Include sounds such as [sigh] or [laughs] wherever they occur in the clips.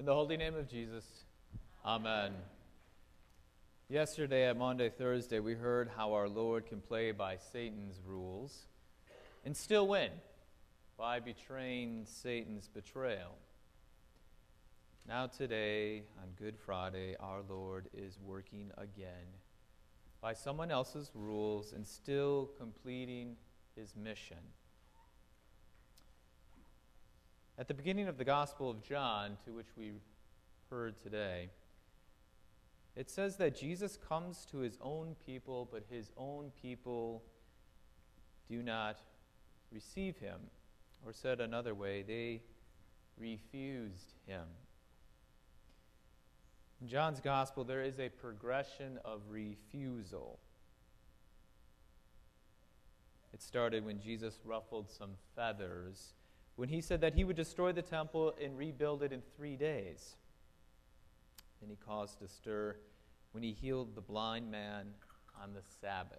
In the holy name of Jesus, Amen. Yesterday at Maundy, Thursday, we heard how our Lord can play by Satan's rules and still win by betraying Satan's betrayal. Now, today, on Good Friday, our Lord is working again by someone else's rules and still completing his mission. At the beginning of the Gospel of John, to which we heard today, it says that Jesus comes to his own people, but his own people do not receive him. Or said another way, they refused him. In John's Gospel, there is a progression of refusal. It started when Jesus ruffled some feathers when he said that he would destroy the temple and rebuild it in three days. Then he caused a stir when he healed the blind man on the Sabbath.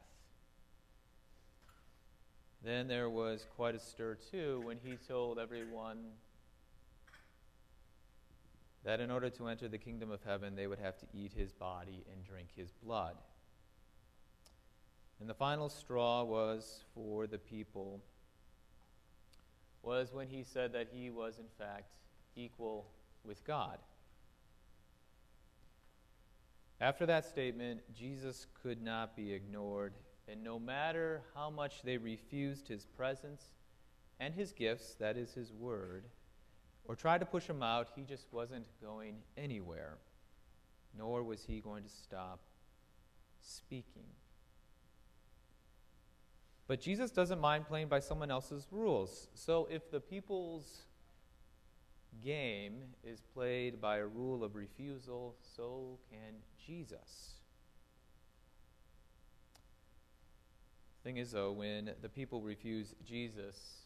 Then there was quite a stir, too, when he told everyone that in order to enter the kingdom of heaven, they would have to eat his body and drink his blood. And the final straw was for the people was when he said that he was, in fact, equal with God. After that statement, Jesus could not be ignored, and no matter how much they refused his presence and his gifts, that is his word, or tried to push him out, he just wasn't going anywhere, nor was he going to stop speaking. But Jesus doesn't mind playing by someone else's rules. So if the people's game is played by a rule of refusal, so can Jesus. Thing is, though, when the people refuse Jesus,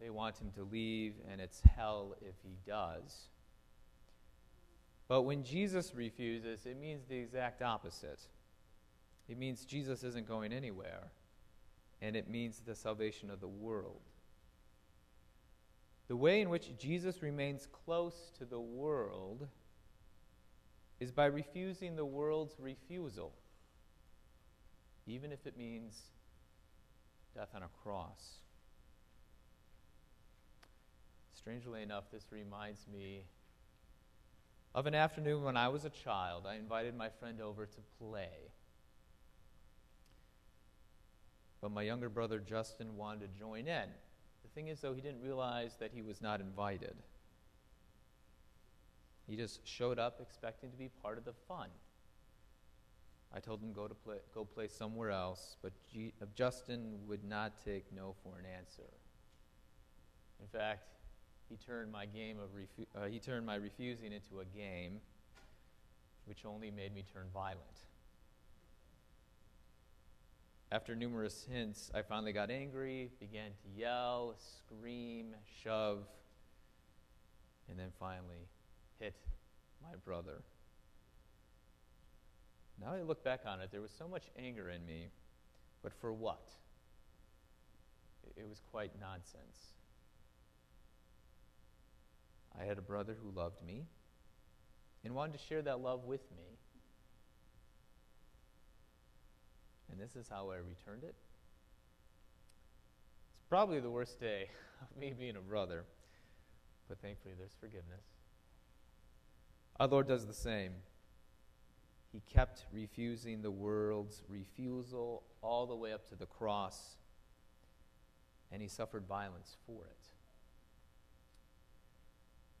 they want him to leave, and it's hell if he does. But when Jesus refuses, it means the exact opposite. It means Jesus isn't going anywhere and it means the salvation of the world. The way in which Jesus remains close to the world is by refusing the world's refusal, even if it means death on a cross. Strangely enough, this reminds me of an afternoon when I was a child. I invited my friend over to play. But my younger brother Justin wanted to join in. The thing is, though, he didn't realize that he was not invited. He just showed up expecting to be part of the fun. I told him go to play, go play somewhere else, but G, Justin would not take no for an answer. In fact, he turned my game of refu- uh, he turned my refusing into a game, which only made me turn violent. After numerous hints, I finally got angry, began to yell, scream, shove, and then finally hit my brother. Now I look back on it, there was so much anger in me, but for what? It was quite nonsense. I had a brother who loved me and wanted to share that love with me. And this is how I returned it. It's probably the worst day [laughs] of me being a brother, but thankfully there's forgiveness. Our Lord does the same. He kept refusing the world's refusal all the way up to the cross, and he suffered violence for it.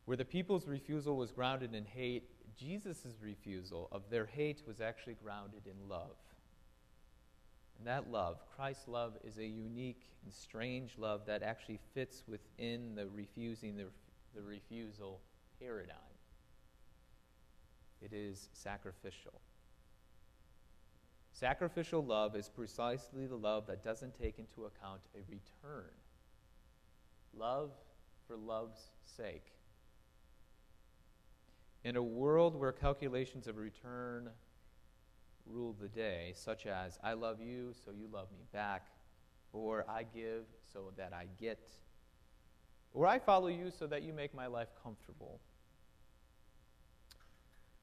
Where the people's refusal was grounded in hate, Jesus' refusal of their hate was actually grounded in love. And that love, Christ's love, is a unique and strange love that actually fits within the refusing the, the refusal paradigm. It is sacrificial. Sacrificial love is precisely the love that doesn't take into account a return. Love for love's sake. In a world where calculations of return rule the day, such as, I love you, so you love me back, or I give so that I get, or I follow you so that you make my life comfortable.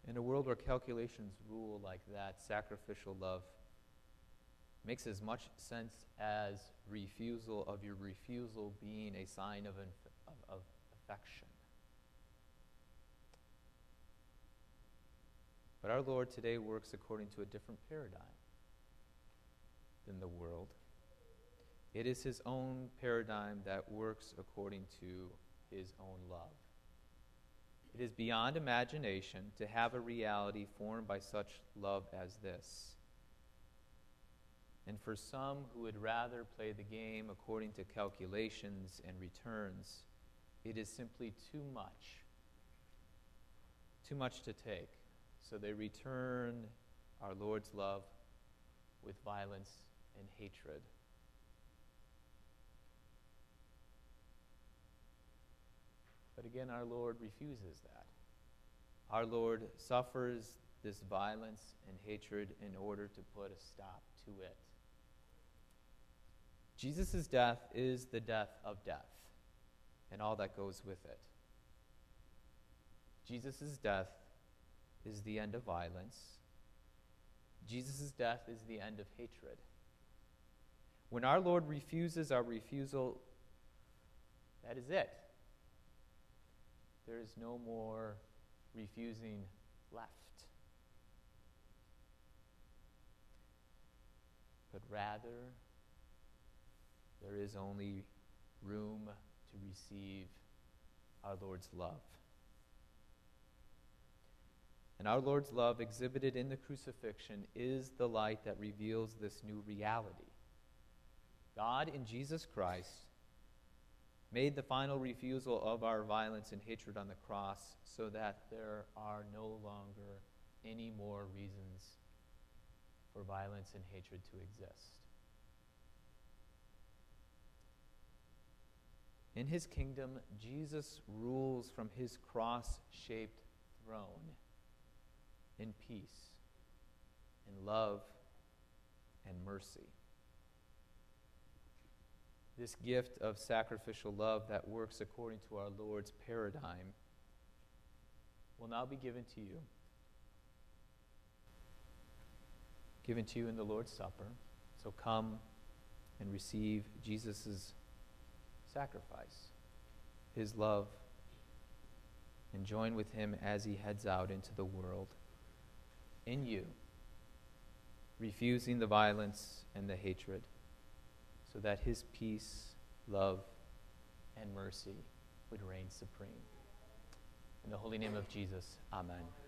In a world where calculations rule like that, sacrificial love makes as much sense as refusal of your refusal being a sign of, inf- of, of affection. But our Lord today works according to a different paradigm than the world. It is his own paradigm that works according to his own love. It is beyond imagination to have a reality formed by such love as this. And for some who would rather play the game according to calculations and returns, it is simply too much. Too much to take. So they return our Lord's love with violence and hatred. But again, our Lord refuses that. Our Lord suffers this violence and hatred in order to put a stop to it. Jesus' death is the death of death and all that goes with it. Jesus' death is the end of violence. Jesus' death is the end of hatred. When our Lord refuses our refusal, that is it. There is no more refusing left. But rather, there is only room to receive our Lord's love. And our Lord's love, exhibited in the crucifixion, is the light that reveals this new reality. God in Jesus Christ made the final refusal of our violence and hatred on the cross so that there are no longer any more reasons for violence and hatred to exist. In his kingdom, Jesus rules from his cross shaped throne in peace, in love, and mercy. This gift of sacrificial love that works according to our Lord's paradigm will now be given to you. Given to you in the Lord's Supper. So come and receive Jesus' sacrifice, his love, and join with him as he heads out into the world in you, refusing the violence and the hatred, so that his peace, love, and mercy would reign supreme. In the holy name of Jesus, amen.